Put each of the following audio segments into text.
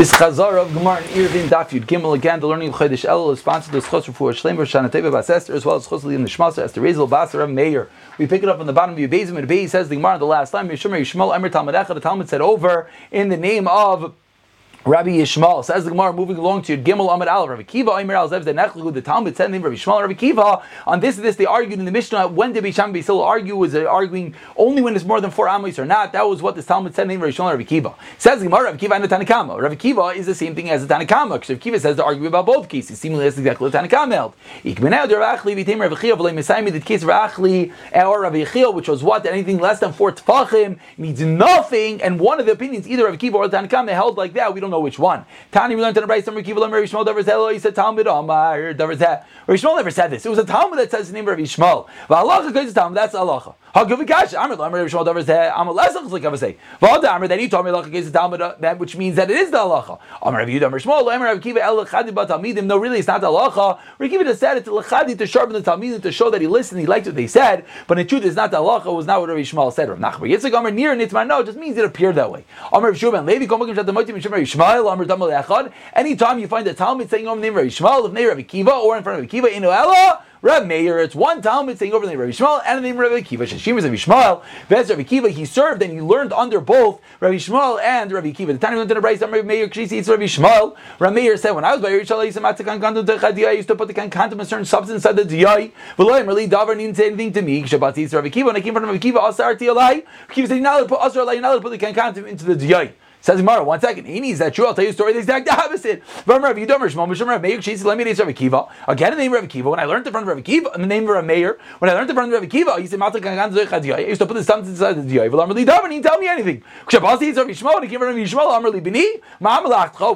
This Chazar of Gemara and Eruvin Daf Yud Gimel again. The learning of Chodesh Elul is sponsored by Schos for Shlemer Shana Teva Bas Esther as well as Schos Liam Nishmas Esther Rezel Basar Meir. We pick it up on the bottom of your Bezim and Beis says the Gemara the last time Yishmer Yishmael Emer Talmud Echad the Talmud said over in the name of Rabbi Yishmael says the Gemara moving along to Gimel Amid Al Rabbi Kiva Omer Al Zev Nechlu the Talmud said name Rabbi Yishmael Rabbi Kiva on this and this they argued in the Mishnah when did Bisham Beisil argue? Was it arguing only when it's more than four amos or not? That was what the Talmud said name Rabbi Yishmael Rabbi Kiva. Says the Gemara Rabbi Kiva and the Tanakama Rabbi Kiva is the same thing as the Tanakama because Rabbi Kiva says to argue about both cases seemingly that's exactly what Tanakama held. Ikmenau Rabbi Achli Vitim Rabbi Chiva V'lei Mesaimi the case of Achli or Rabbi Chiva which was what anything less than four tefachim needs nothing and one of the opinions either Rabbi Kiva or the Tanakama held like that we don't know which one Tani, we learned in the Bryce, Rabbi Shmuel, Davar Zeh, he said Talmud Omar, Davar Zeh. Rabbi Shmuel never said this. It was a Talmud that says the name of Rabbi Shmuel. But Allah to Talmud, that's Allah. Rabbi Shmuel, which means that it is the Rabbi Shmuel, Rabbi Bat No, really, it's not the Allah. Rabbi just said it to Lechadi to sharpen the Talmidim to show that he listened, he liked what they said. But in truth, it's not the Allah. It was not what Rabbi Shmuel said. Rav Nachman Yitzchak, Amr, near Nitman, no, it just means it appeared that way. Amr, Shmuel, Levi, Komakim, Shat, Motim, Shmuel, Amr, Damal Echad. Any time you find a Talmud saying the name of Rabbi Shmuel, if name Rabbi Kiva, or in front of Rabbi Kiva, in Ella, Rabbi Meir, it's one Talmud saying over the name Rabbi Shmuel and the name Rabbi Kiva. Shashim is Rabbi Shmuel, Vez Rabbi Kiva, he served and he learned under both Rabbi Shmuel and Rabbi Kiva. The time he went to the Bryce, Rabbi Meir, it's Rabbi Shmuel. Rabbi Meir said, when I was by Yerushalayim, I used to put the kankantum, a certain substance inside the diyai. V'loim, really, Davar didn't say anything to me. Shabbat Yisrael Rabbi Kiva, when I came from Rabbi Kiva, Asar Tiyalai, Kiva said, you're not allowed to put Asar you're not allowed to put the kankantum into the diyai. Says Gemara, one second. He needs that true. I'll tell you a story. The exact opposite. Again, in the name of Rabbi Kiva. When I learned it from Rabbi Kiva, in the name of Rabbi Meir, when I learned it from Rabbi Kiva, he said, I used to put the stumps inside the diyai. Well, Amrli Davar, he didn't tell me anything. What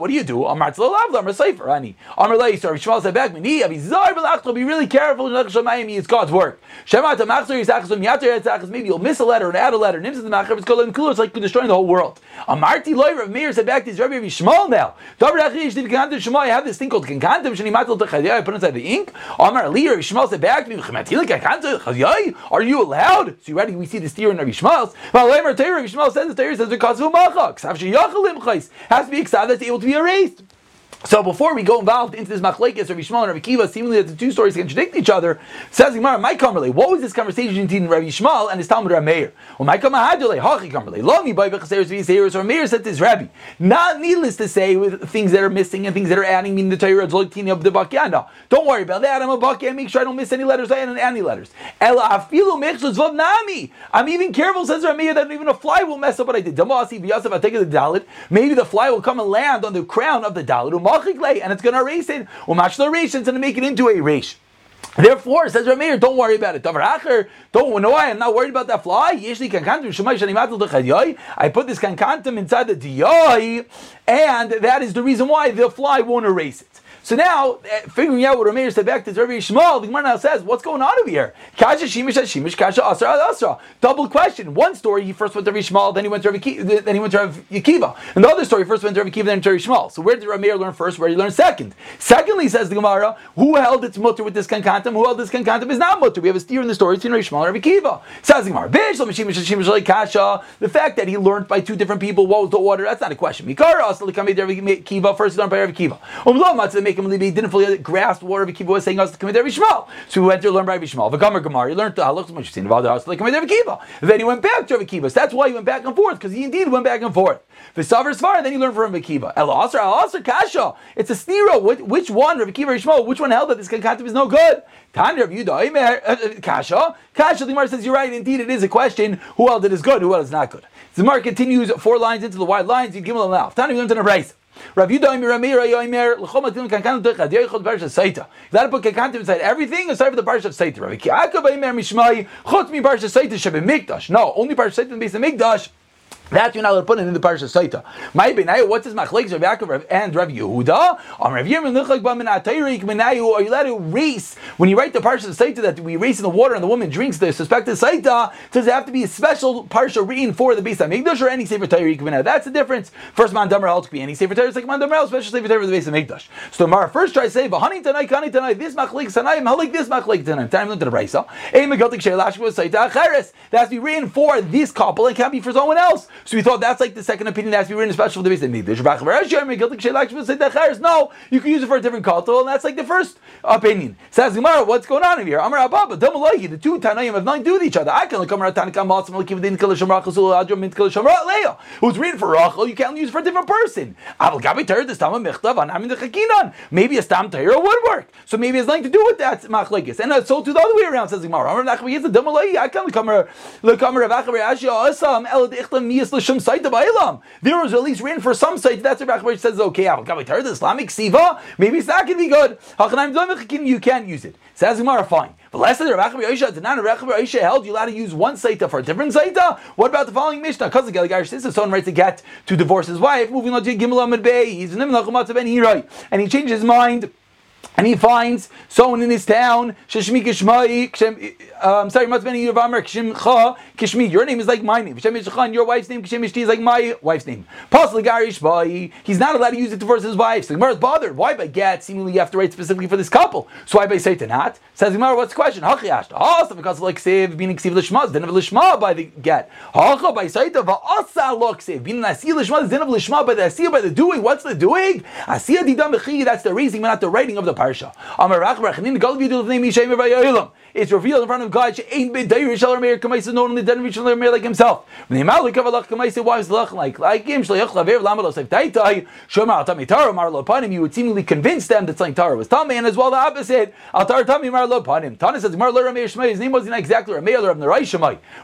do you do? Amar Tzlalav, Amar Sefer, Ani. Amar Lei, Rabbi Shmuel be really careful. It's God's work. Maybe you'll miss a letter and add a letter. It's like destroying the whole world. Amarti loy Rav Meir said back to his Rabbi Yishmael now. Davar achish did kantam shema. I have this thing called matel techadiyah. I put inside the ink. Amar Ali Rav Yishmael said back to me. Chematilik kankantam chadiyah. Are you allowed? So you ready? We see the steer in Rabbi Leimer Torah Rabbi Yishmael says the Torah says because of macha. Ksav sheyachalim chayis has to be excited that's able to be erased. So before we go involved into this machlekes Rabbi Shmuel and Rabbi Kiva, seemingly that the two stories contradict each other, says Gemara, my kamerle, what was this conversation between Rabbi Shmuel and his Talmud Rabbi Meir? Well, my kamerle, hachi kamerle, lo mi by v'chaseres v'yiseres, or Meir said to his Rabbi, not needless to say with things that are missing and things that are adding, meaning the Torah, Zoltini of the Bakyana. Don't worry about that, I'm a Bakya, make sure I don't miss any letters, I add any letters. Ela afilu mechzus vav nami. I'm even careful, says Rabbi Meir, that even a fly will mess up what I did. Damasi v'yasef, I take the dalit, maybe the fly will come and land on the crown of the dalit, and it's going to erase it. Umash the reish, it's going to make it into a reish. Therefore, says Rameir, don't worry about it. Don't know why I'm not worried about that fly. I put this kankantum inside the diyai, and that is the reason why the fly won't erase it. So now, uh, figuring out what Rameir said back to Rabbi Yishmael, the Gemara now says, what's going on over here? Kasha Shimish Shimish Kasha Asra Asra. Double question. One story, he first went to Rabbi Yishmael, then he went to Rabbi Kiva, then he went to Rabbi Yekiva. And the other story, first went to Rabbi Kiva, then to Rabbi Yishmael. So where did Rameir learn first? Where did he learn second? Secondly, says the Gemara, who held its mutter with this kankantum? Who held this kankantum is not mutter. We have a steer in the story between Rabbi Yishmael and Rabbi Kiva. Says the Gemara, the fact that he learned by two different people what was the order, that's not a question. Mikara, into Kiva, first learned by Rabbi Kiva make him he didn't fully grasp what Rabbi Kiva was saying us to commit Rabbi Shmuel. So we went to learn by Rabbi Shmuel. V'gamer Gemara, he learned the halachas much seen about the house commit Rabbi Kiva. Then he went back to Rabbi Kiva. So that's why he went back and forth because he indeed went back and forth. V'savar Svar, then he learned from Rabbi Kiva. El Asr, El Asr Kasha. It's a sniro. Which one, Rabbi Kiva or Shmuel? Which one held that this kankatim is no good? Tanya Rabbi Yudah, uh, uh, Kasha. Kasha, the Gemara says you're right. Indeed, it is a question. Who held it is good? Who held it is not good? The Gemara continues four lines into the wide lines. You give them now. Tanya, we learned in a race. You got to put Kankan inside everything aside from the Parsha of Seita. Rav Kiakov Mishmai Chutz Mi Mikdash. No, only Parsha Seita in the base of Mikdash. That you're not allowed to put it in the parsha Saita. My benai, what's this machlekes Rav Yaakov and Rav Yehuda? Rav. Are you allowed to race when you write the parsha Saita that we race in the water and the woman drinks the suspected Saita? Does it have to be a special parsha reading for the base of Mikdash or any sefer tayrik menayu? That's the difference. First man damer could be any sefer tayrik. Like man damer special sefer tayrik for the base of Mikdash. So Mara first try to say v'hani tanai kani tanai this machlekes tanai how like this machlekes tanai. Time to the brayso. Ein megaltik sheilash was Saita acheres. That has to be written for this couple and can't be for someone else. So we thought that's like the second opinion that has to be written in special for the base. No, you can use it for a different kotel, and that's like the first opinion. Says Gemara, what's going on here? Amar Abba, the two Tanaim have nothing to do with each other. I can come around Tanakam Who's reading for Rachel, you can't use for a different person. Maybe a Stam Tahira would work. So maybe it's nothing to do with that machlekes. And so to the other way around, says Gemara. There was at least written for some site. That's what Rachel says, okay, I'll come the Islamic Siva, maybe it's not going to be good. You can't use it. Says Gemara, fine. But last time Rabbi Yosha, not Rabbi Yosha held you allowed to use one saita for a different saita. What about the following Mishnah? Because the Galigarish sister, someone writes a get to divorce his wife, moving on to Gimel Amid Bey. He's in the Nachumat of an and he changes his mind and he finds someone in his town, Sheshmi Kishmai, um, sorry, Matzbeni Yavamer, Kishimcha, Kishmi, your name is like my name. Shem and your wife's name, Kishim is like my wife's name. Possibly Garish Bai, he's not allowed to use it to divorce his wife. So Gemara's bothered. Why by get? Seemingly you have to write specifically for this couple. So why by not? Says Gemara, what's the question? Hachi Ashta. Also because like Sev, being Ksiv Lishmaz, then of Lishma by the get. Hacha by Saita, Va'asa Lok Sev, being Asi Lishmaz, then of Lishma by the Asiya by the doing. What's the doing? Asiya Didam that's the raising, but not the writing of the parsha. It's revealed in front of God. Ain't been Shal Meir Kamaisa, not only Dair Shal Meir like himself. When the Malik of Allah Kamaisa, why is Lach like like him? You would seemingly convince them that something Tara was Tami, and as well the opposite. Altar Tami Marlo Panim. Tana says Marlo Rameir Shmei. His name wasn't exactly Rameir or.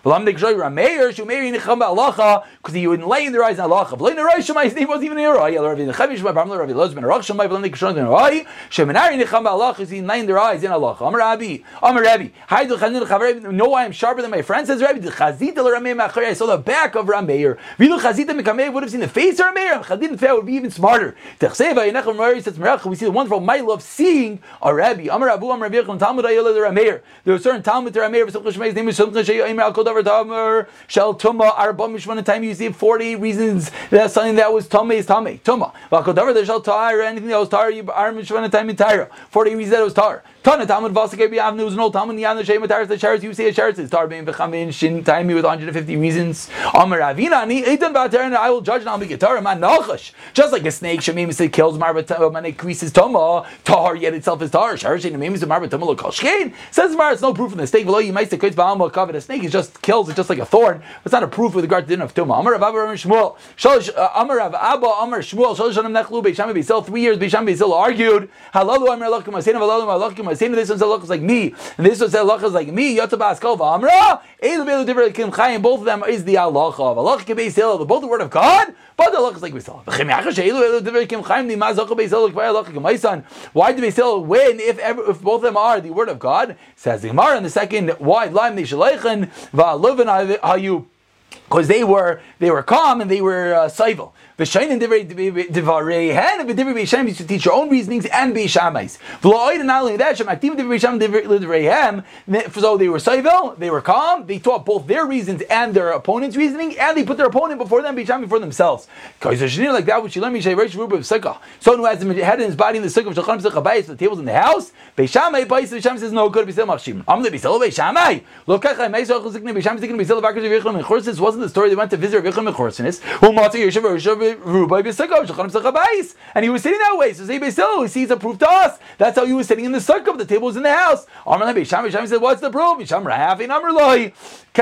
But I'm the Kshoy Rameir Shumei Nicham Alacha because he wouldn't lay in their eyes in Allah. But Rameir Shmei, his name wasn't even here. Rav Chavish Rav Rav Lozman. But I'm the Kshoy Rameir Sheminari Nicham Alacha because he laying their eyes in Allah. Amar Rabbi. Amar Rabbi. Haydu Chanin. Know why I'm sharper than my friend? Says Rabbi. Chazita Machari. I saw the back of Rameir. Vilu Chazita Mekamei would have seen the face of Rameir. Chazita Feh would be even smarter. Techseva Yenecham Rameir says Merach. We see the wonderful might of seeing a Rabbi. Amar Abu Amar Rabbi Talmud Ayel Rameir. There was certain Talmud to Rameir. V'Simcha Shmei's name is Simcha Shei Aimer Al Kodavar Tamer Shel Tuma Arba Mishvan. Time you see 40 reasons that something that was Tuma is Tame Tuma. V'Al Kodavar there Shel Tar anything that was Tar Ar Mishvan time in Tyra. 40 reasons that was Tar. Tana Talmud Vasakei Avnu was an old Talmud Yana Shem Taras the Shares you say a Shares is Tar Bein V'Chamin Shin Taimi with 150 reasons. Amar Avina Ani Eitan and I will judge and it Tar Man Nachash. Just like a snake Shemim say kills Marba uh, Man increases Toma Tar yet itself is Tar Shares Shem Shemim is Marba Toma Lo Koshkein says Mar it's no proof in the snake below you might say Koitz Ba'alma Kavet a snake is just kills it's just like a thorn it's not a proof with regard to the din of Toma Amar Rav Abba Amar Shmuel Shalosh uh, Amar Abba Amar Shmuel Shalosh Shanim Nechlu Beisham Beisel three years Beisham Beisel argued Halalu Amar Lakum Asein Halalu Amar Lakum Asein this one's a like me, and this one says halacha is like me. Yotabas kol v'amra. Elu belu kim chayim. Both of them is the halacha. Halacha can be still both the word of God. But the halacha is like Beisil. Why do Beisil win if ever, if both of them are the word of God? Says the Gemara in the second. Why laim they shaleichen va'luven hayu because they were they were calm and they were uh. V'shainin divrei hen v'divrei beishem used to teach your own reasonings and beishamais. V'lo'oid and not only that, shemaktim divrei beishem divrei. So they were civil, they were calm. They taught both their reasons and their opponent's reasoning, and they put their opponent before them, beishem before themselves. Because there's like that which you learn mishay reish ruba of sukkah. Someone who has the head in his body in the sukkah of shulchan sukkah bayis, the tables in the house. Beishamai bayis. Beishamai says no good. Beisel machshim. I'm the beisel beishamai. Look, kachai meisach zikne beishamai zikne beisel vakar zivichem and wasn't the story they went to visit. Who matzah yeshav and he was sitting that way. So Beisil, he sees a proof to us. That's how he was sitting in the sukkah. The table was in the house. Amr Bisham Bisham said, "What's the proof?" Bisham Rahav in Amr Loi.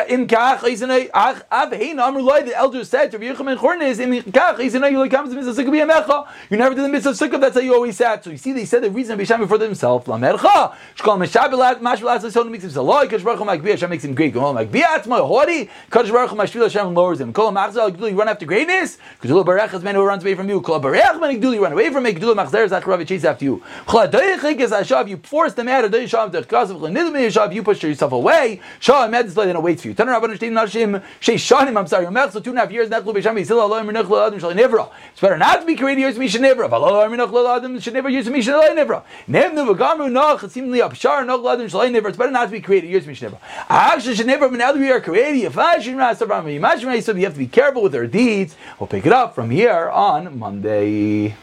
In kach isanay ach av hein Amr Loi. The elder said to Yechim and Chornes, "In kach isanay you comes to mitzvah sukkah. You never did the mitzvah sukkah. That's how you always sat." So you see, they said the reason Bisham before themselves. Lamercha shkol meshabelat mashbelat so makes him saloi. Kadosh Baruch Hu makbiyah Hashem makes him great. Kol makbiyah atzma hori. Kadosh Baruch Hu mashvil Hashem lowers him. Kol machzal you run after greatness. Kadosh Baruch Hu man who runs away from you. Kol barech man you run away from me. Kadosh machzer zacharav chase after you. Chol adoyich is ashav. You force them out. Adoyich shav because of chlenidum yishav. You push yourself away. Shav med is then awaits for you. Taner rabban shtein nashim shei shanim. I'm sorry. Mech so two and a half years. Nechlu b'sham yisil aloy menechlu adam shalei nivra. It's better not to be created years misha nivra. V'aloy menechlu adam shenivra years misha shalei nivra. Nevnu v'gamu nach seemingly apshar nechlu adam shalei nivra. It's better not to be created years misha nivra. Actually, shenivra. Now that we are created, if I not you have to be careful with our deeds. We'll pick it up from here on Monday.